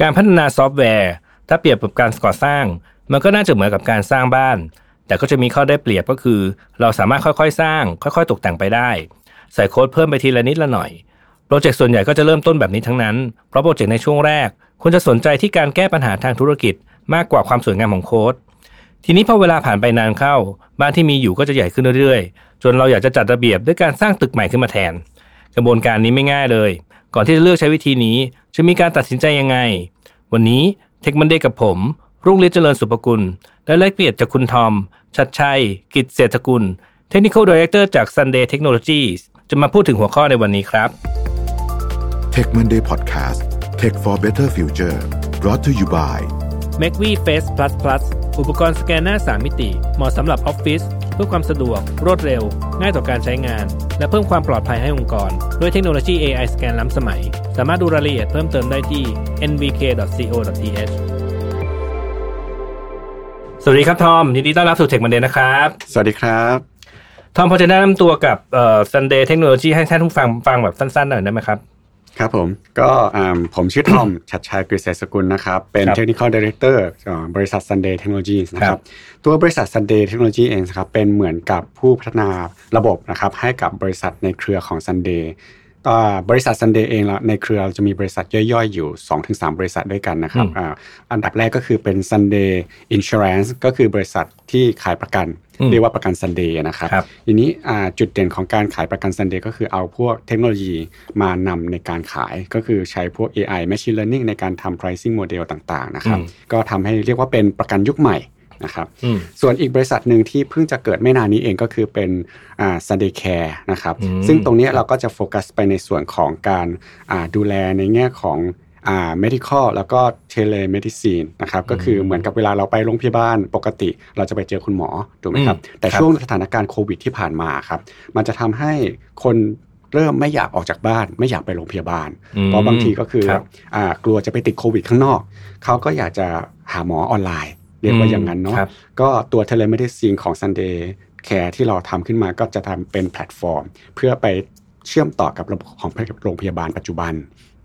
การพัฒนาซอฟต์แวร์ ถ้าเปรียบกับการก่อสร้าง มันก็น่าจะเหมือนกับการสร้างบ้าน แต่ก็จะมีข้อได้เปรียบก็คือ เราสามารถค่อยๆ สร้าง ค่อยๆ ตกแต่งไปได้ ใส่โค้ดเพิ่มไปทีละนิดละหน่อยโปรเจกต์ส่วนใหญ่ก็จะเริ่มต้นแบบนี้ทั้งนั้น เพราะโปรเจกต์ในช่วงแรกควรจะสนใจที่การแก้ปัญหาทางธุรกิจ มากกว่าความสวยงามของโค้ดทีนี้พอเวลาผ่านไปนานเข้า บ้านที่มีอยู่ก็จะใหญ่ขึ้นเรื่อยๆ จนเราอยากจะจัดระเบียบด้วยการสร้างตึกใหม่ขึ้นมาแทน กระบวนการนี้ไม่ง่ายเลย ก่อนที่จะเลือกใช้วิธีนี้ จะมีการตัดสินใจยังไง วันนี้เทคมันเดย์กับผม รุ่งฤทธิ์เจริญสุภกุล และแลกเปลี่ยนจากคุณทอม ชัดชัย กิจเศรษฐกุล Technical Director จาก Sunday Technologies จะมาพูดถึงหัวข้อในวันนี้ครับ Tech Monday Podcast Tech for Better Future brought to you by m a c v Face Plus Plus อุปกรณ์สแกนหน้า 3 มิติ เหมาะสำหรับออฟฟิศเพื่อความสะดวก รวดเร็ว ง่ายต่อการใช้งาน และเพิ่มความปลอดภัยให้องค์กร ด้วยเทคโนโลยี AI สแกนล้ำสมัย สามารถดูรายละเอียดเพิ่มเติมได้ที่ nvk.co.th สวัสดีครับทอม ยินดีต้อนรับสู่เทคมันเดย์นะครับ สวัสดีครับทอมพอจะแนะนำตัวกับเอ่อ Sunday Technology ให้ท่านผู้ฟังฟังแบบสั้นๆหน่อยได้ไหมครับ ครับผมก็อ่าผมชื่อทอมชัดชัยกฤษเศรษฐสกุลนะครับ เป็นครับ Technical Director ของบริษัท Sunday Technologies นะคครัรับบตัวบริษัท Sunday Technology เองนะครับเป็นเหมือนกับผู้พัฒนาระบบนะครับให้กับบริษัทในเครือของ Sunday อ่า บริษัท Sunday เองละในเครือเราจะมีบริษัทย่อยๆ อยู่ 2-3 บริษัทด้วยกันนะครับอ่าอันดับแรกก็คือเป็น Sunday Insurance ก็คือบริษัทที่ขายประกันอืมเรียกว่าประกัน Sunday นะครับครับทีนี้อ่าจุดเด่นของการขายประกัน Sunday ก็คือเอาพวกเทคโนโลยีมานำในการขาย ก็คือใช้พวก AI Machine Learning ในการทำ pricing model ต่างๆนะครับอืมก็ทำให้เรียกว่าเป็นประกันยุคใหม่ นะครับอืมส่วนอีกบริษัทหนึ่งที่เพิ่งจะเกิดไม่นานนี้เองก็คือเป็นอ่า Sunday Care นะครับอืมซึ่งตรงเนี้ยเราก็จะโฟกัสไปในส่วนของการอ่าดูแลในแง่ของอ่า medical แล้วก็ telemedicine นะครับก็คือเหมือนกับเวลาเราไปโรงพยาบาลปกติ เราจะไปเจอคุณหมอถูกไหมครับอืมแต่ครับช่วงสถานการณ์โควิดที่ผ่านมาครับ มันจะทำให้คนเริ่มไม่อยากออกจากบ้าน ไม่อยากไปโรงพยาบาลอืมเพราะบางทีก็คือครับอ่ากลัวจะไปติดโควิดข้างนอก เขาก็อยากจะหาหมอออนไลน์ เรียกว่าอย่างนั้นเนาะครับก็ตัว telemedicine ของ Sunday Care ที่เราทำขึ้นมาก็จะทำเป็นแพลตฟอร์ม เพื่อไปเชื่อมต่อกับระบบของโรงพยาบาลปัจจุบัน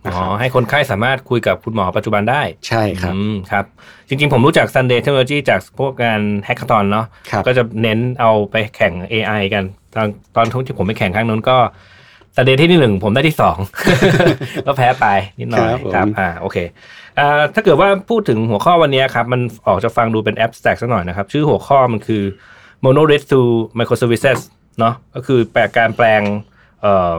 นะอ๋คอรับให้คนไข้สามารถคุยกับคุณหมอปัจจุบันได้ ใช่ครับอืมครับ จริงๆ ผมรู้จัก Sunday Technology จากพวกงานแฮก a า o n เนาะครับก็จะเน้นเอาไปแข่ง AI กัน ตอนตอนที่ผมไปแข่งครั้งนั้นก็ Sunday ที่หนึ่งผมได้ที่สองก็แพ้ไปนิดหน่อยครับผมครับอ่าโอเคอ่าถ้าเกิดว่าพูดถึงหัวข้อวันนี้ครับมันออกจะฟังดูเป็น abstract สักหน่อยนะครับ ชื่อหัวข้อมันคือ monolith to microservices เนาะก็คือแปลการแปลงเอ่อ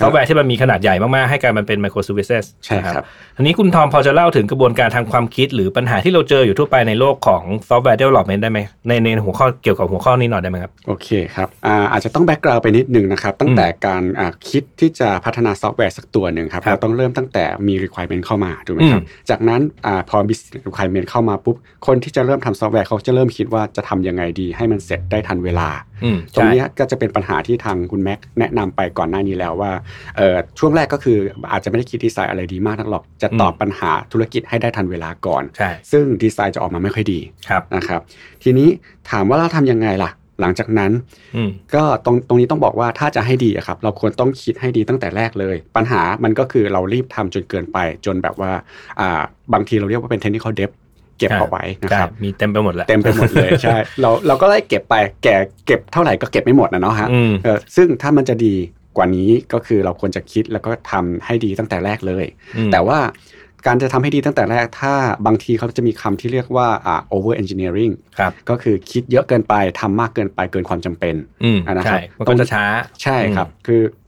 ซอฟต์แวร์ที่มันมีขนาดใหญ่มาก ๆ ให้กลายมันเป็น microservices ใช่นะครับทีนี้คุณทอมพอจะเล่าถึงกระบวนการทางความคิด หรือปัญหาที่เราเจออยู่ทั่วไปในโลกของซอฟต์แวร์ development ได้ไหมในในหัวข้อเกี่ยวกับหัวข้อนี้หน่อยได้ไหมครับ โอเคครับอาอาจจะต้อง background ไปนิดนึงนะครับ ตั้งแต่การอ่าคิดที่จะพัฒนาซอฟต์แวร์สักตัวหนึ่งครับครับเราต้องเริ่มตั้งแต่มี requirement เข้ามาถูกไหมครับอืมจากนั้นอาพอ business requirement เข้ามาปุ๊บคนที่จะเริ่มทำซอฟต์แวร์เขาจะเริ่มคิดว่าจะทำยังไงดี ให้มันเสร็จได้ทันเวลาอืม ตรงใช่เนี้ยก็จะเป็นปัญหาที่ทางคุณแม็กแนะนำไปก่อนหน้านี้แล้วว่าเอ่อช่วงแรกก็คืออาจจะไม่ได้คิดดีไซน์อะไรดีมากนักหรอก จะตอบปัญหาธุรกิจให้ได้ทันเวลาก่อนใช่ซึ่งดีไซน์จะออกมาไม่ค่อยดีครับนะครับ ทีนี้ถามว่าเราทำยังไงล่ะหลังจากนั้นอืมก็ตรงตรงนี้ต้องบอกว่าถ้าจะให้ดีอะครับ เราควรต้องคิดให้ดีตั้งแต่แรกเลย ปัญหามันก็คือเรารีบทำจนเกินไปจนแบบว่าอ่าบางทีเราเรียกว่าเป็น technical debt เก็บเอาไว้นะใช่ครับมีเต็มไปหมดแล้วเต็มไปหมดเลยใช่เราเราก็ไล่เก็บไปแก่เก็บเท่าไหร่ก็เก็บไม่หมดนะเนาะฮะอืมเออซึ่งถ้ามันจะดีกว่านี้ก็คือเราควรจะคิดแล้วก็ทำให้ดีตั้งแต่แรกเลยอืมแต่ว่าการจะทำให้ดีตั้งแต่แรก ถ้าบางทีเขาจะมีคำที่เรียกว่าอ่า over engineering ครับก็คือคิดเยอะเกินไปทำมากเกินไปเกินความจำเป็นอืมอะนะครับใช่มันก็จะช้าใช่ครับ คืออ่า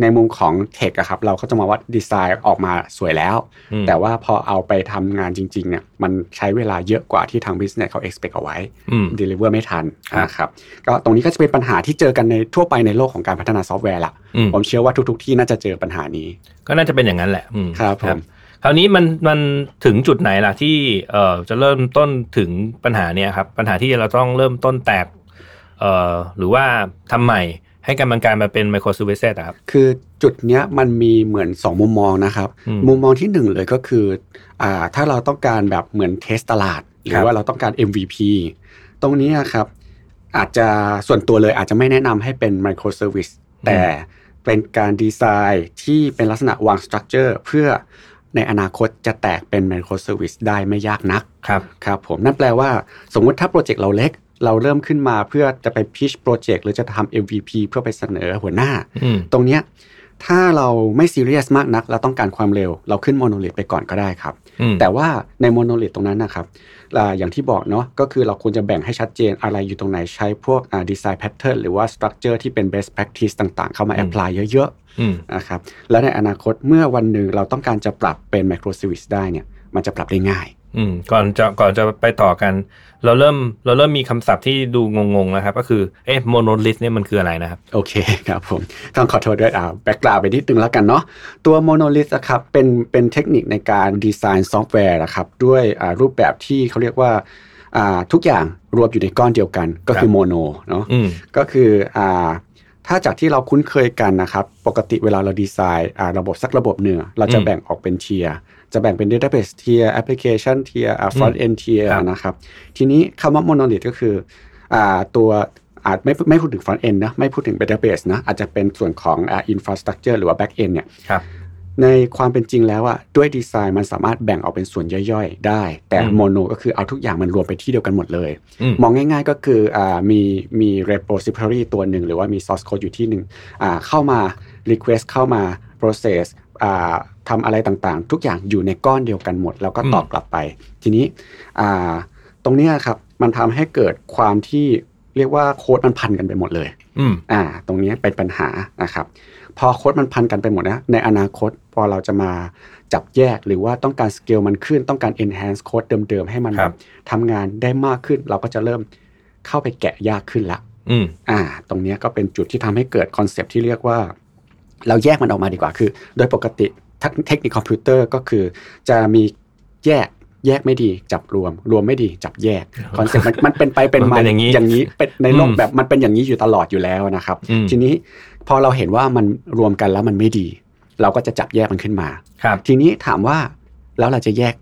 ในมุมของ tech อะครับเราก็จะมองว่าดีไซน์ออกมาสวยแล้วอืมแต่ว่าพอเอาไปทำงานจริงๆเนี่ยมันใช้เวลาเยอะกว่าที่ทาง business เขา expect เอาไว้อืม deliver ไม่ทันครับนะครับก็ตรงนี้ก็จะเป็นปัญหาที่เจอกันในทั่วไปในโลกของการพัฒนาซอฟต์แวร์ละอืมผมเชื่อว่าทุก ๆ ที่น่าจะเจอปัญหานี้ ก็น่าจะเป็นอย่างนั้นแหละอืมครับผมคราวนี้มันมันถึงจุดไหนล่ะที่เอ่อจะเริ่มต้นถึงปัญหาเนี้ยครับปัญหาที่เราต้องเริ่มต้นแตกเอ่อหรือว่าทำใหม่ ให้การบังการมาเป็นไมโคร e ูเวเซตครับ คือจุดเนี้ยมันมีเหมือน 2 มุมมองนะครับอืมมุมมองที่หนึ่งเลยก็คืออ่าถ้าเราต้องการแบบเหมือนเทสตลาด หรืครัอบว่าเราต้องการ MVP ตรงนี้ครับ อาจจะส่วนตัวเลยอาจจะไม่แนะนำให้เป็น microservice แต่เป็นการดีไซน์ที่เป็นลักษณะวาง structure เพื่อในอนาคตจะแตกเป็น microservice ได้ไม่ยากนักครับครับผมนั่นแปลว่าสมมุติถ้าโปรเจกต์เราเล็ก เราเริ่มขึ้นมาเพื่อจะไป pitch โปรเจกต์หรือจะทำ MVP เพื่อไปเสนอหัวหน้าอืมตรงเนี้ยถ้าเราไม่ซีเรียสมากนัก เราต้องการความเร็ว เราขึ้น monolith ไปก่อนก็ได้ครับอืมแต่ว่าใน monolith ตรงนั้นนะครับอ่าอย่างที่บอกเนาะก็คือเราควรจะแบ่งให้ชัดเจนอะไรอยู่ตรงไหนใช้พวกdesign pattern หรือว่า structure ที่เป็น best practice ต่างๆ เข้ามา apply เยอะอืมๆนะครับแล้วในอนาคตเมื่อวันหนึ่งเราต้องการจะปรับเป็น microservice ได้เนี่ยมันจะปรับได้ง่าย อืมก่อนจะก่อนจะไปต่อกัน เราเริ่มเราเริ่มมีคำศัพท์ที่ดูงงๆนะครับ ก็คือเอ๊ะ monolith เนี่ยมันคืออะไรนะครับ โอเคครับผมต้องขอโทษด้วยอ่า background ไปนิดนึงแล้วกันเนาะตัว monolith ครับเป็นเป็นเทคนิคในการดีไซน์ซอฟต์แวร์นะครับด้วยอ่ารูปแบบที่เขาเรียกว่าอ่าทุกอย่างรวมอยู่ในก้อนเดียวกัน ก็คือ mono เนาะอืมก็คืออ่าถ้าจากที่เราคุ้นเคยกันนะครับ ปกติเวลาเราดีไซน์อ่าระบบสักระบบหนึ่งเราจะอืมแบ่งออกเป็น tier จะแบ่งเป็น database เทียร์ application เทียร์ front end เทียร์ครับนะครับทีนี้คำว่า monolith ก็คืออ่าตัวอาจไม่ไม่พูดถึง front end นะไม่พูดถึง database นะอาจจะเป็นส่วนของอ่า infrastructure หรือว่า back end เนี่ยครับในความเป็นจริงแล้วอะด้วยดีไซน์มันสามารถแบ่งออกเป็นส่วนย่อยๆ ได้ แต่อืมโมโนก็คือเอาทุกอย่างมันรวมไปที่เดียวกันหมดเลยอืมมองง่ายๆก็คืออ่ามีมี repository ตัวหนึ่ง หรือว่ามี source code อยู่ที่หนึ่งอ่าเข้ามา request เข้ามา process อ่าทำอะไรต่างๆ ทุกอย่างอยู่ในก้อนเดียวกันหมด แล้วก็ตอบกลับไป ทีนี้อ่าตรงเนี้ยครับมันทำให้เกิดความที่เรียกว่าโค้ดมันพันกันไปหมดเลยอืมอ่า ตรงนี้เป็นปัญหานะครับ พอโค้ดมันพันกันไปหมดนะ ในอนาคตพอเราจะมาจับแยกหรือว่าต้องการสเกลมันขึ้น ต้องการ enhance โค้ดเดิมๆ ให้มันแบบครับทำงานได้มากขึ้น เราก็จะเริ่มเข้าไปแกะยากขึ้นละอืมอ่า ตรงเนี้ยก็เป็นจุดที่ทำให้เกิดคอนเซปต์ที่เรียกว่า เราแยกมันออกมาดีกว่าคือ โดยปกติเทคนิคคอมพิวเตอร์ก็คือ จะมีแยกแยกไม่ดีจับรวม รวมไม่ดีจับแยกคอนเซปต์มันมันเป็นไปเป็นมันมาเป็นอย่างนี้อย่างนี้เป็นในโลกอืมแบบมันเป็นอย่างนี้อยู่ตลอดอยู่แล้วนะครับอืมทีนี้พอเราเห็นว่ามันรวมกันแล้วมันไม่ดี เราก็จะจับแยกมันขึ้นมาครับทีนี้ถามว่าแล้วเราจะแยก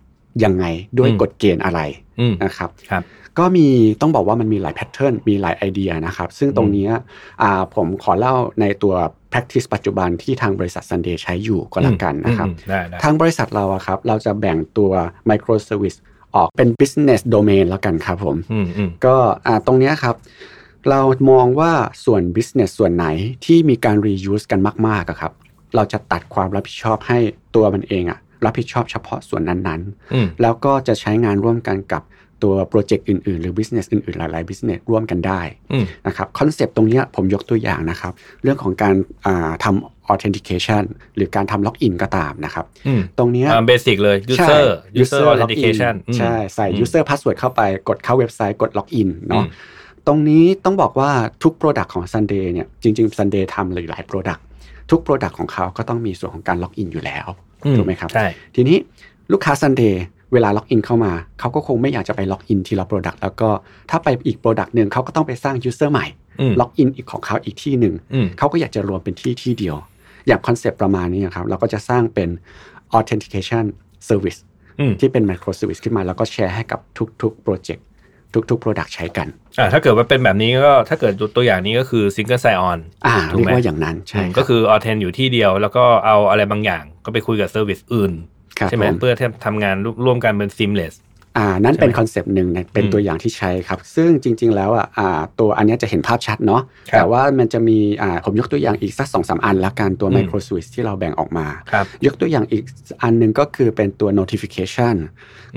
ยังไงด้วยอืมกฎเกณฑ์อะไรอืมนะครับครับ ก็มีต้องบอกว่ามันมีหลายแพทเทิร์นมีหลายไอเดียนะครับ ซึ่งตรงเนี้ยอ่าผมขอเล่าในตัว practice ปัจจุบันที่ทางบริษัท Sunday ใช้อยู่ก็แล้วกันนะครับอืมได้ได้ทางบริษัทเราอะครับ เราจะแบ่งตัว microservice ออกเป็น business domain แล้วกันครับผมอืมอืมก็อ่าตรงเนี้ยครับ เรามองว่าส่วน business ส่วนไหนที่มีการ reuse กันมากๆอะครับ เราจะตัดความรับผิดชอบให้ตัวมันเองอะ รับผิดชอบเฉพาะส่วนนั้นอืมๆแล้วก็จะใช้งานร่วมกันกับตัวโปรเจกต์อื่นๆ หรือ business อื่นๆ หลายๆ business ร่วมกันได้อืมนะครับคอนเซปต์ตรงเนี้ยผมยกตัวอย่างนะครับ เรื่องของการอ่าทำ authentication หรือการทำ login ก็ตามนะครับอืมตรงเนี้ยอ่าเบสิกเลยใช่ user user user login authentication อืมใช่ใส่อืม user password เข้าไปกดเข้าเว็บไซต์กด login เนาะอืมตรงนี้ต้องบอกว่าทุก Product ของ Sunday เนี่ยจริงๆ Sunday ทำเลยหลาย Product ทุก Product ของเขาก็ต้องมีส่วนของการ login อยู่แล้ว ถูกไหมครับใช่ทีนี้ลูกค้า Sunday เวลาล็อกอินเข้ามา เขาก็คงไม่อยากจะไปล็อกอินทีละ Product แล้วก็ถ้าไปอีก Product หนึ่งเขาก็ต้องไปสร้าง User ใหม่อืมล็อกอินอีกของเขาอีกที่หนึ่งอืมเขาก็อยากจะรวมเป็นที่ที่เดียว อย่างคอนเซปต์ประมาณนี้ครับเราก็จะสร้างเป็น authentication service อืมที่เป็น micro service ขึ้นมาแล้วก็แชร์ให้กับทุกๆ project ทุกๆ product ใช้กันอ่าถ้าเกิดว่าเป็นแบบนี้ก็ถ้าเกิดตัวอย่างนี้ก็คือ single sign on อ่าถูกเรียกว่าอย่างนั้นใช่อืมครับก็คือ authent อยู่ที่เดียว แล้วก็เอาอะไรบางอย่างก็ไปคุยกับ service อื่นครับใช่ไหมผมเพื่อที่ทำงานร่วมกันเป็น seamless อ่านั่นเป็นใช่ไหมคอนเซปต์หนึ่งนะเป็นอืมตัวอย่างที่ใช้ครับ ซึ่งจริง ๆ แล้วอะอ่าตัวอันเนี้ยจะเห็นภาพชัดเนาะครับแต่ว่ามันจะมีอ่าผมยกตัวอย่างอีกสักสองสามอันละกันตัวอืม micro service ที่เราแบ่งออกมาครับยกตัวอย่างอีกอันหนึ่งก็คือเป็นตัว notification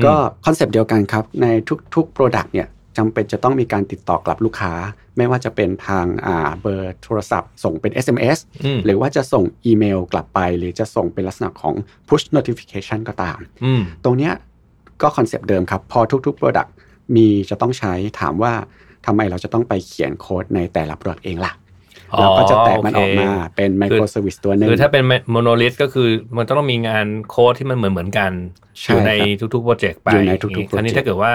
ก็คอนเซปต์เดียวกันครับ ในทุกๆ Product เนี่ยจำเป็นจะต้องมีการติดต่อกลับลูกค้า ไม่ว่าจะเป็นทางอ่าเบอร์โทรศัพท์ ส่งเป็น SMS อืมหรือว่าจะส่งอีเมลกลับไป หรือจะส่งเป็นลักษณะของ push notification ก็ตามอืมตรงเนี้ย ก็คอนเซปต์เดิมครับ พอทุกๆ Product มีจะต้องใช้ถามว่าทำไมเราจะต้องไปเขียนโค้ดในแต่ละ Product เองล่ะเราก็จะแตกมันออกมาเป็น micro service ตัวหนึ่งคือถ้าเป็น monolith ก็คือมันต้องมีงานโค้ดที่มันเหมือนเหมือนๆกันใช่อยู่ในครับทุกๆโปรเจกต์ไปอยู่ในทุกๆคราวนี้ project ถ้าเกิดว่า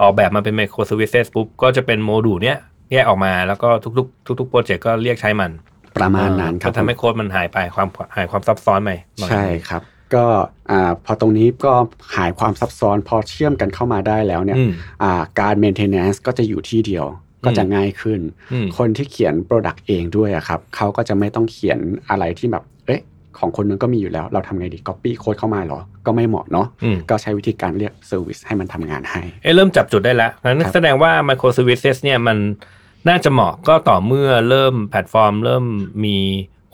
ออกแบบมาเป็น microservice ปุ๊บก็จะเป็นโมดูลเนี้ยแยกออกมาแล้วก็ทุกๆ ทุกๆโปรเจกต์ก็เรียกใช้มัน ประมาณนั้นครับก็ทำให้โค้ดมันหายไปความหายความซับซ้อนไปหน่อยใช่ครับ ก็อ่าพอตรงนี้ก็หายความซับซ้อนพอเชื่อมกันเข้ามาได้แล้วเนี่ยอืมอ่าการ maintenance ก็จะอยู่ที่เดียวก็จะง่ายขึ้นอืมคนที่เขียน Product เองด้วยอะครับเขาก็จะไม่ต้องเขียนอะไรที่แบบเอ๊ะของคนนึงก็มีอยู่แล้ว เราทำไงดี Copy โค้ดเข้ามาเหรอ ก็ไม่เหมาะเนาะอืมก็ใช้วิธีการเรียก Service ให้มันทำงานให้ เอ้เริ่มจับจุดได้แล้วนั้นครับแสดงว่า microservices เนี่ยมันน่าจะเหมาะก็ต่อเมื่อเริ่มแพลตฟอร์ม เริ่มมี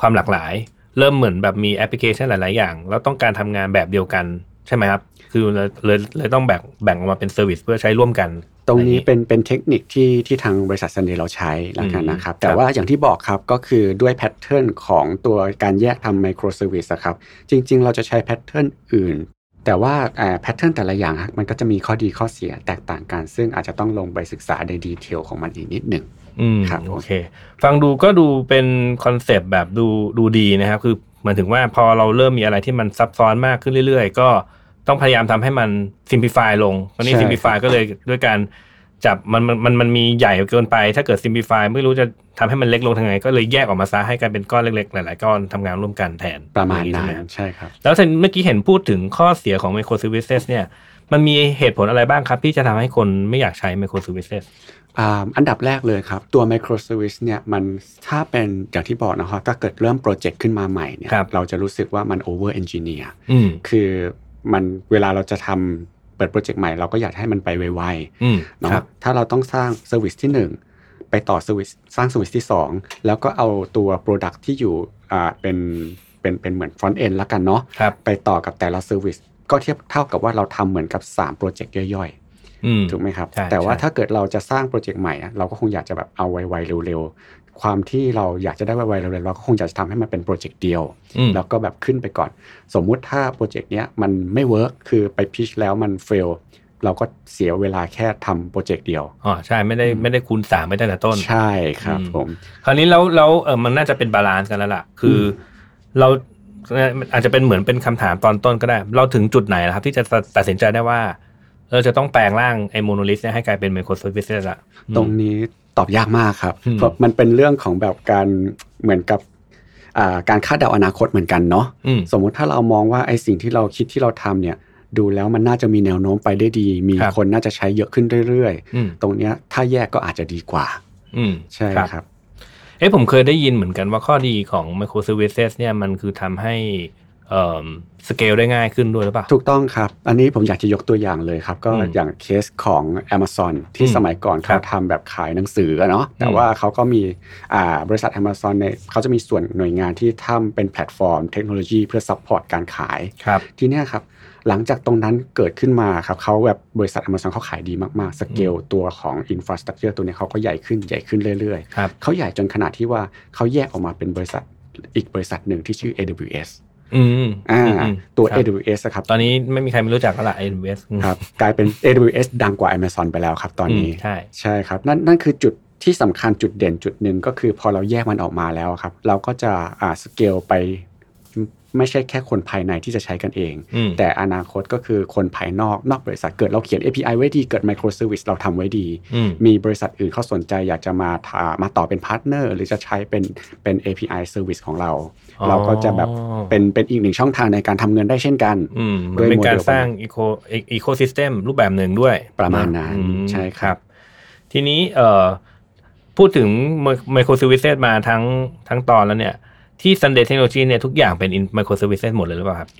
ความหลากหลาย เริ่มเหมือนแบบมีแอปพลิเคชันหลาย ๆ อย่าง แล้วต้องการทำงานแบบเดียวกันใช่ไหมครับ คือเลยเลยเลยต้องแบ่งแบ่งออกมาเป็น service เพื่อใช้ร่วมกัน ตรงนี้อะไอย่าเป็นเป็นเทคนิคที่ที่ทางบริษัทซันเดย์เราใช้แล้วกันนะครับอืมแต่ว่าอย่างที่บอกครับก็คือด้วย pattern ของตัวการแยกทำ microservice ครับ จริง ๆ เราจะใช้ pattern อื่น แต่ว่า pattern แต่ละอย่างครับมันก็จะมีข้อดีข้อเสียแตกต่างกัน ซึ่งอาจจะต้องลงไปศึกษาในดีเทลของมันอีกนิดหนึ่ง อืมครับโอเค ฟังดูก็ดูเป็นคอนเซปต์แบบดูดูดีนะครับ คือหมายถึงว่าพอเราเริ่มมีอะไรที่มันซับซ้อนมากขึ้นเรื่อยๆ ก็ต้องพยายามทำให้มัน simplify ลงตอนนี้ใช่ simplify ก็เลยด้วยการจับมันมันมันมันมีใหญ่เกินไป ถ้าเกิด simplify ไม่รู้จะทำให้มันเล็กลงทางไงก็เลยแยกออกมาซะให้กลายเป็นก้อนเล็กๆ หลายๆ ก้อนทำงานร่วมกันแทนประมาณอย่นั้งนใช่ไหครับใช่ครับ แล้วเมื่อกี้เห็นพูดถึงข้อเสียของ microservices เนี่ย มันมีเหตุผลอะไรบ้างครับ ที่จะทำให้คนไม่อยากใช้ microservices อ่าอันดับแรกเลยครับ ตัว microservice เนี่ยมันถ้าเป็นอย่างที่บอกนะครับถ้าเกิดเริ่มโปรเจกต์ขึ้นมาใหม่เนี่ยครับเราจะรู้สึกว่ามัน over engineer อืมคือมันเวลาเราจะทำเปิดโปรเจกต์ใหม่เราก็อยากให้มันไปไวอืมๆเนาะครับถ้าเราต้องสร้าง service ที่ 1 ไปต่อ service สร้าง service ที่ 2 แล้วก็เอาตัว Product ที่อยู่อ่าเป็นเป็นเป็นเหมือน front end ละกันเนาะครับไปต่อกับแต่ละ service ก็เทียบเท่ากับว่าเราทำเหมือนกับ 3 โปรเจกต์ย่อยๆอืม ถูกไหมครับใช่แต่ว่าใช่ถ้าเกิดเราจะสร้างโปรเจกต์ใหม่อะเราก็คงอยากจะแบบเอาไวๆเร็วๆ ความที่เราอยากจะได้ไวๆเร็วๆเราก็คงอยากจะทำให้มันเป็นโปรเจกต์เดียวอืมแล้วก็แบบขึ้นไปก่อน สมมุติถ้าโปรเจกต์เนี้ยมันไม่ work คือไป pitch แล้วมัน fail เราก็เสียเวลาแค่ทำโปรเจกต์เดียว อ๋อใช่ไม่ได้ไม่ได้คูณสามไม่ได้แต่ต้น ใช่ครับอืมผม คราวนี้แล้วแล้วเออมันน่าจะเป็น balance กันแล้วล่ะ คืออเราอาจจะเป็นเหมือนเป็นคำถามตอนต้นก็ได้ เราถึงจุดไหนแล้วครับ ที่จะตัดตัดสินใจได้ว่า เราจะต้องแปลงร่างไอ้ monolith เนี่ยให้กลายเป็น microservice ละตรงนี้ตอบยากมากครับอืมเพราะมันเป็นเรื่องของแบบการเหมือนกับอ่าการคาดเดาอนาคตเหมือนกันเนาะอืมสมมุติถ้าเรามองว่าไอ้สิ่งที่เราคิดที่เราทำเนี่ย ดูแล้วมันน่าจะมีแนวโน้มไปได้ดี มีครับคนน่าจะใช้เยอะขึ้นเรื่อยอืมๆตรงเนี้ยถ้าแยกก็อาจจะดีกว่าอืมใช่ครับเอ้ผมเคยได้ยินเหมือนกันว่าข้อดีของ microservices เนี่ยมันคือทำให้เอ่อ สเกลได้ง่ายขึ้นด้วยหรือเปล่า ถูกต้องครับ อันนี้ผมอยากจะยกตัวอย่างเลยครับ ก็อืมอย่างเคสของ Amazon ที่อืมสมัยก่อนครัเขาทำแบบขายหนังสืออะเนาะแต่อืมว่าเขาก็มีอ่าบริษัท Amazon เนี่ยเขาจะมีส่วนหน่วยงานที่ทำเป็นแพลตฟอร์มเทคโนโลยีเพื่อ support การขายครับทีเนี้ยครับหลังจากตรงนั้นเกิดขึ้นมาครับเขาแบบบริษัท Amazon เขาขายดีมาก ๆ สเกลตัวของอินฟราสตรักเจอร์ตัวเนี้ยเขาก็ใหญ่ขึ้นใหญ่ขึ้นเรื่อยครับๆเขาใหญ่จนขนาดที่ว่าเขาแยกออกมาเป็นบริษัทอีกบริษัทหนึ่งที่ชื่อ AWS อืมอ่าอืมตัวครับ AWS อะครับ ตอนนี้ไม่มีใครไม่รู้จักแล้วล่ะ AWS อืมครับกลายเป็น AWS ดังกว่า Amazon ไปแล้วครับตอนนี้อืมใช่ใช่ครับนั่นนั่นคือจุดที่สำคัญจุดเด่นจุดหนึ่งก็คือพอเราแยกมันออกมาแล้วครับ เราก็จะอ่าสเกลไป ไม่ใช่แค่คนภายในที่จะใช้กันเองอืมแต่อนาคตก็คือคนภายนอกนอกบริษัทเกิดเราเขียน API ไว้ดี เกิด Microservice เราทำไว้ดีอืมมีบริษัทอื่นเขาสนใจอยากจะมาทามาต่อเป็น partner หรือจะใช้เป็นเป็น API Service ของเราอ๋อเราก็จะแบบเป็นเป็นอีกหนึ่งช่องทางในการทำเงินได้เช่นกันอืมมันด้วยเป็นการโมเดลสร้าง eco ecosystem รูปแบบหนึ่งด้วยประมาณนั้นอืมใช่ครับ ทีนี้เอ่อพูดถึง microservice มาทั้งทั้งตอนแล้วเนี่ย ที่ Sunday Technology เนี่ยทุกอย่างเป็น microservice หมดเลยหรือเปล่าครับ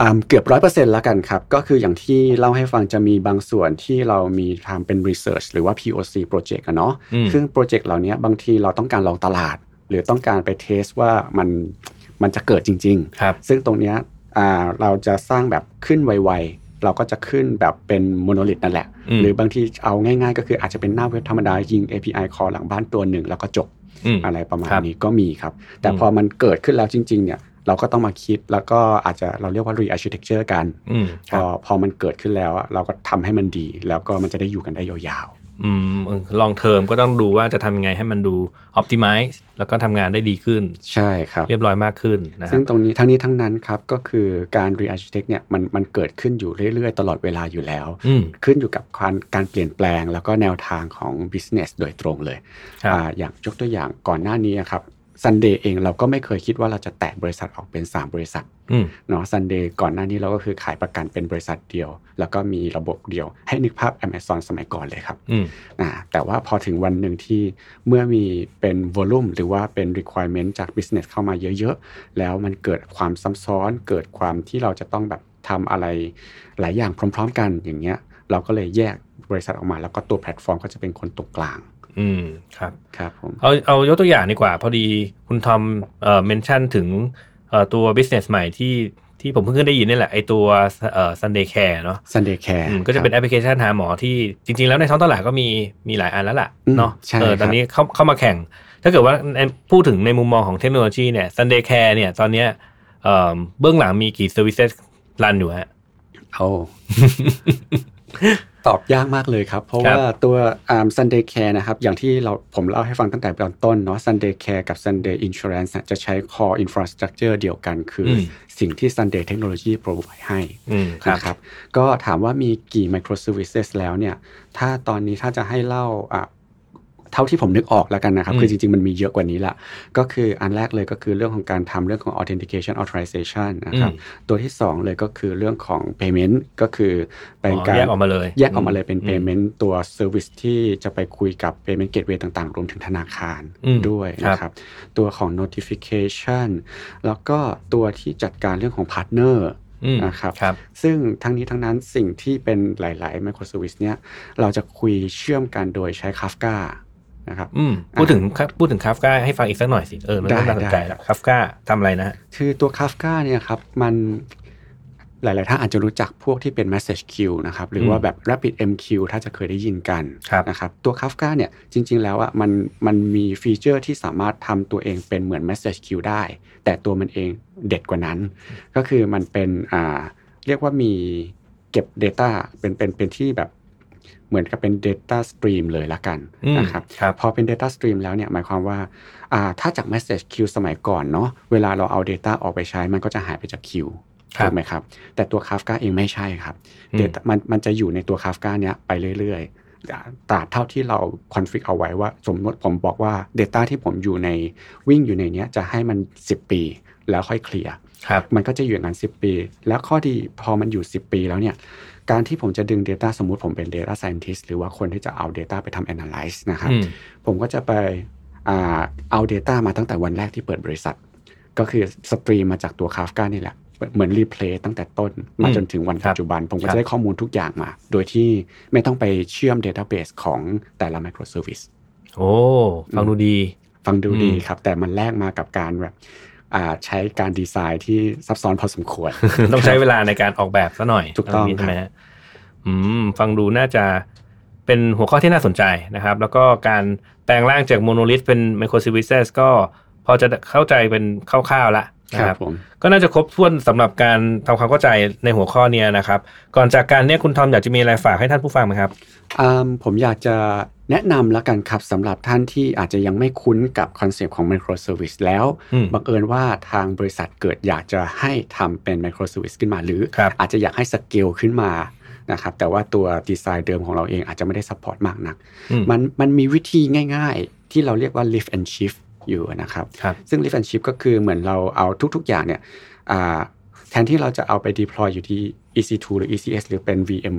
อ่าเกือบร้อยเปอร์เซ็นต์แล้วกันครับ ก็คืออย่างที่เล่าให้ฟังจะมีบางส่วนที่เรามีทำเป็น research หรือว่า POC project อะเนาะอืมซึ่งโปรเจกต์เหล่านี้บางทีเราต้องการลองตลาด หรือต้องการไปเทสว่ามันมันจะเกิดจริงครับๆซึ่งตรงเนี้ยอ่าเราจะสร้างแบบขึ้นไวๆ เราก็จะขึ้นแบบเป็นโมโนลิทนั่นแหละอืมหรือบางทีเอาง่ายๆ ก็คืออาจจะเป็นหน้าเว็บธรรมดายิง API call หลังบ้านตัวหนึ่งแล้วก็จบ อืมอะไรประมาณครับนี้ก็มีครับ แต่อืมพอมันเกิดขึ้นแล้วจริง ๆ เนี่ยเราก็ต้องมาคิดแล้วก็อาจจะเราเรียกว่า re-architecture กันอืมพอพอมันเกิดขึ้นแล้วอะเราก็ทำให้มันดี แล้วก็มันจะได้อยู่กันได้ยาว อืม long term ก็ต้องดูว่าจะทำยังไงให้มันดู optimize แล้วก็ทำงานได้ดีขึ้นๆใช่ครับ เรียบร้อยมากขึ้นนะคซึ่รังบตรงนี้ทั้งนี้ทั้งนั้นครับ ก็คือการ re-architect เนี่ยมันมันเกิดขึ้นอยู่เรื่อยๆ ตลอดเวลาอยู่แล้วอืมขึ้นอยู่กับการการเปลี่ยนแปลงแล้วก็แนวทางของ business โดยตรงเลยครับอ่าอย่างยกตัวอย่างก่อนหน้านี้ครับ ซันเดย์เองเราก็ไม่เคยคิดว่าเราจะแตกบริษัทออกเป็น 3 บริษัทอืมเนาะซันเดย์ก่อนหน้านี้เราก็คือขายประกันเป็นบริษัทเดียว แล้วก็มีระบบเดียว ให้นึกภาพ Amazon สมัยก่อนเลยครับอืมอ่าแต่ว่าพอถึงวันหนึ่งที่เมื่อมีเป็น volume หรือว่าเป็น requirement จาก business เข้ามาเยอะๆ แล้วมันเกิดความซ้ำซ้อน เกิดความที่เราจะต้องแบบทำอะไรหลายอย่างพร้อม ๆ กันอย่างเงี้ยเราก็เลยแยกบริษัทออกมา แล้วก็ตัวแพลตฟอร์มก็จะเป็นคนตรงกลาง อืมครับครับผมเอาเอายกตัวอย่างดีกว่า พอดีคุณทอมเอ่อเมนชั่นถึงเอ่อตัว business ใหม่ที่ที่ผมเพิ่งได้ยินนี่แหละไอตัวเอ่อ Sunday Care เนาะ Sunday Care อืมก็จะเป็นแอปพลิเคชันหาหมอที่จริง ๆ แล้วในท้องตลาดก็มีมีหลายอันแล้วล่ะอืมเนาะใช่เออครับตอนนี้เข้าเข้ามาแข่ง ถ้าเกิดว่าในพูดถึงในมุมมองของเทคโนโลยีเนี่ย Sunday Care เนี่ยตอนเนี้ยเอ่อเบื้องหลังมีกี่ services รันอยู่ฮะโอ้ ตอบยากมากเลยครับ เพราะครับว่าตัวอ่า Sunday Care นะครับ อย่างที่เราผมเล่าให้ฟังตั้งแต่ตอนต้นเนาะ Sunday Care กับ Sunday Insurance เนี่ยจะใช้ core infrastructure เดียวกัน คืออมสิ่งที่ Sunday Technology provide ให้อืมครับนะครับ ก็ถามว่ามีกี่ microservices แล้วเนี่ย ถ้าตอนนี้ถ้าจะให้เล่าอะ เท่าที่ผมนึกออกแล้วกันนะครับอืมคือจริง ๆ มันมีเยอะกว่านี้ละก็คืออันแรกเลยก็คือเรื่องของการทำเรื่องของ authentication authorization นะครับ ตัวที่ 2 เลยก็คือเรื่องของ payment ก็คือเป็นอ๋อการแยกออกมาเลย แยกออกมาเลยเป็นอืม payment ตัว service ที่จะไปคุยกับ payment gateway ต่างๆ รวมถึงธนาคารอืมด้วยครับนะครับ ตัวของ notification แล้วก็ตัวที่จัดการเรื่องของ partner อืมนะครับครับซึ่งทั้งนี้ทั้งนั้นสิ่งที่เป็นหลาย ๆ microservice เนี่ยเราจะคุยเชื่อมกันโดยใช้ Kafka นะครับอืมพูดถึงพูดถึงคาฟกาให้ฟังอีกสักหน่อยสิเออมันได้น่าสนใจได้ละคาฟกาทำอะไรนะฮะคือตัว Kafka เนี่ยครับมันหลาย ๆ ท่านอาจจะรู้จักพวกที่เป็น message queue นะครับ หรือว่าแบบ rapid MQ ถ้าจะเคยได้ยินกันครับนะครับ ตัว Kafka เนี่ย จริง ๆ แล้วอะมันมันมีฟีเจอร์ที่สามารถทำตัวเองเป็นเหมือน message queue ได้ แต่ตัวมันเองเด็ดกว่านั้น ก็คือมันเป็นอ่าเรียกว่ามีเก็บ Data เป็นเป็นเป็นที่แบบ เหมือนกับเป็น Data Stream เลยละกันอืมนะครับครับพอเป็น Data Stream แล้วเนี่ยหมายความว่าอ่าถ้าจาก Message Queue สมัยก่อนเนาะเวลาเราเอา Data ออกไปใช้มันก็จะหายไปจาก Queue ครับถูกไหมครับ แต่ตัว Kafka เองไม่ใช่ครับอืม Data มันมันจะอยู่ในตัว Kafka เนี้ยไปเรื่อยๆตราบเท่าที่เราคอนฟิกเอาไว้ว่า สมมติผมบอกว่า Data ที่ผมอยู่ในวิ่งอยู่ในเนี้ยจะให้มัน 10 ปีแล้วค่อยเคลียร์ครับมันก็จะอยู่อย่างนั้น10 ปี แล้วข้อดีพอมันอยู่ 10 ปีแล้วเนี่ย การที่ผมจะดึง Data สมมุติผมเป็น Data Scientist หรือว่าคนที่จะเอา Data ไปทำ Analyze นะครับอืมผมก็จะไปอ่าเอา Data มาตั้งแต่วันแรกที่เปิดบริษัท ก็คือstream มาจากตัว Kafka นี่แหละ เหมือน replay ตั้งแต่ต้นมาอืมจนถึงวันครับปัจจุบัน ผมก็ครับจะได้ข้อมูลทุกอย่างมา โดยที่ไม่ต้องไปเชื่อม Database ของแต่ละ Microservice โอ้ ฟังดูดี ฟังดูอืมดีครับ แต่มันแลกมากับการแบบอ่า ใช้การดีไซน์ที่ซับซ้อนพอสมควร ต้องใช้เวลาในการออกแบบซะหน่อยถูกต้อง อะไรย่านี้ใช่ไหมฮะอืมฟังดูน่าจะเป็นหัวข้อที่น่าสนใจนะครับ แล้วก็การแปลงร่างจากโมโนลิทเป็นไมโคร s ซ r v i c e s ก็พอจะเข้าใจเป็นคร่าวๆละนะ ครับ ครับผมก็น่าจะครบถ้วนสำหรับการทำความเข้าใจในหัวข้อเนี้ยนะครับ ก่อนจากกันเนี่ยคุณทอมอยากจะมีอะไรฝากให้ท่านผู้ฟังไหมครับอืมผมอยากจะแนะนำแล้วกันครับสำหรับท่านที่อาจจะยังไม่คุ้นกับ concept ของ Microservice แล้วอืมบังเอิญว่าทางบริษัทเกิดอยากจะให้ทำเป็น Microservice ขึ้นมาหรือครับอาจจะอยากให้สเกลขึ้นมานะครับแต่ว่าตัวดีไซน์เดิมของเราเองอาจจะไม่ได้ support มากนักอืมมันมันมีวิธีง่าย ๆ ที่เราเรียกว่า lift and shift อยู่นะครับครับซึ่ง lift and shift ก็คือเหมือนเราเอาทุก ๆ อย่างเนี่ยอ่าแทนที่เราจะเอาไป deploy อยู่ที่ EC2 หรือ ECS หรือเป็น VM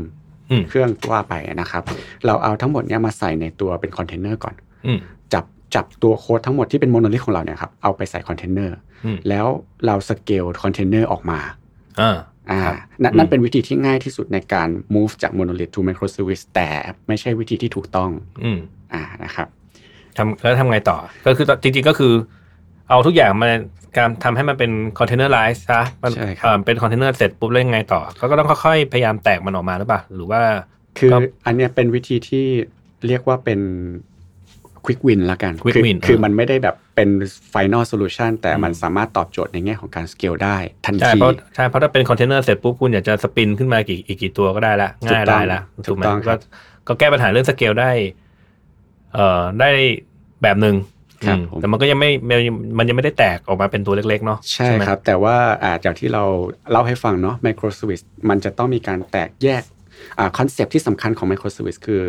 อืมเครื่องว่าไปนะครับ เราเอาทั้งหมดเนี้ยมาใส่ในตัวเป็นคอนเทนเนอร์ก่อนอืมจับจับตัวโค้ดทั้งหมดที่เป็น monolith ของเราเนี่ยครับเอาไปใส่คอนเทนเนอร์อืมแล้วเรา scale container ออกมาอ่าอ่าครับนั่นอืมนั่นเป็นวิธีที่ง่ายที่สุดในการ move จาก monolith to microservice แต่ไม่ใช่วิธีที่ถูกต้องอืมอ่านะครับ ทำแล้วทำไงต่อ ก็คือจริง ๆ ก็คือ เอาทุกอย่างมาการทำให้มันเป็น containerize ซะมันใช่ครับเอ่อเป็นคอนเทนเนอร์เสร็จปุ๊บแล้วยังไงต่อเขาก็ต้องค่อยๆ พยายามแตกมันออกมาหรือเปล่า หรือว่า คือก็อันเนี้ยเป็นวิธีที่เรียกว่าเป็น quick win ละกัน Quick คือ win คือเออมันไม่ได้แบบเป็น final solution แต่อืมมันสามารถตอบโจทย์ในแง่ของการ scale ได้ทันใช่ทีเพราะใช่เพราะถ้าเป็นคอนเทนเนอร์เสร็จปุ๊บคุณอยากจะ spin ขึ้นมากี่อีกกี่ตัวก็ได้ละถูกง่ายต้องได้ละถูถูกกไหมต้องครัก็บก็แก้ปัญหาเรื่องสเกลได้ เอ่อได้แบบหนึ่งครับอืมผมแต่มันก็ยังไม่มันมันยังไม่ได้แตกออกมาเป็นตัวเล็กๆเนาะใช่ไหมครับ แต่ว่าอ่าจากที่เราเล่าให้ฟังเนาะ microservice มันจะต้องมีการแตกแยกอ่า concept ที่สำคัญของ microservice คือ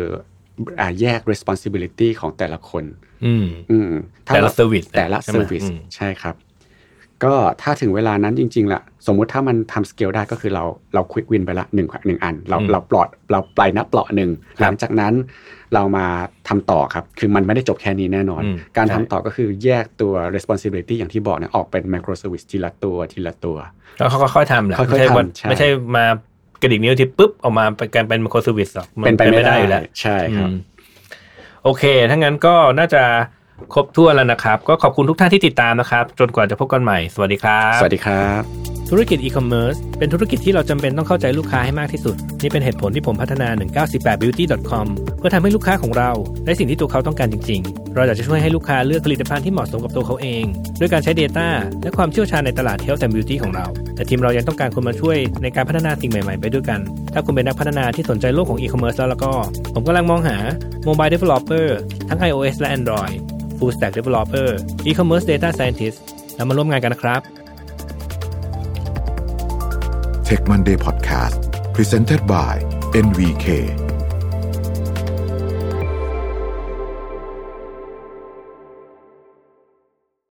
อ่าแยก responsibility ของแต่ละคนอืมอืมถ้าแต่ละรา service แต่ละใช่ไหม service อืมใช่ครับ ก็ถ้าถึงเวลานั้นจริงๆล่ะ สมมุติถ้ามันทำสเกลได้ก็คือเราเราควิกวินไปละหนึ่งหนึ่งอัน เราอืมเราปลอดเราปลายนับเปลาะหนึ่งครับหลังจากนั้นเรามาทำต่อครับ คือมันไม่ได้จบแค่นี้แน่นอนอืมการใช่ทำต่อก็คือแยกตัว responsibility อย่างที่บอกเนี่ยออกเป็น micro service ทีละตัวทีละตัว แล้วเขาค่อยๆทำแหละค่อยๆไม่ใช่ว่าทำใช่ไม่ใช่มากระดิกนิ้วทีปุ๊บออกมาเป็นการเป็นโคสวิสหรอกมัเป็นไปไม่ได้อยู่แล้วใช่ครับอืมโอเคถ้างั้นก็น่าจะ ครบถ้วนแล้วนะครับ ก็ขอบคุณทุกท่านที่ติดตามนะครับ จนกว่าจะพบกันใหม่ สวัสดีครับ สวัสดีครับ ธุรกิจอีคอมเมิร์ซเป็นธุรกิจที่เราจำเป็นต้องเข้าใจลูกค้าให้มากที่สุด นี่เป็นเหตุผลที่ผมพัฒนา 198beauty.com เพื่อทำให้ลูกค้าของเราได้สิ่งที่ตัวเขาต้องการจริง ๆ เราอยากจะช่วยให้ลูกค้าเลือกผลิตภัณฑ์ที่เหมาะสมกับตัวเขาเอง ด้วยการใช้ Data และความเชี่ยวชาญในตลาด Health and Beauty ของเรา แต่ทีมเรายังต้องการคนมาช่วยในการพัฒนาสิ่งใหม่ๆ ไปด้วยกัน ถ้าคุณเป็นนักพัฒนาที่สนใจโลกของ e-commerce แล้วแล้วก็ ผมกำลังมองหา Mobile Developer ทั้ง iOS และ Android Full Stack Developer E-commerce Data Scientist แล้วมาร่วมงานกันนะครับ Tech Monday Podcast Presented by NVK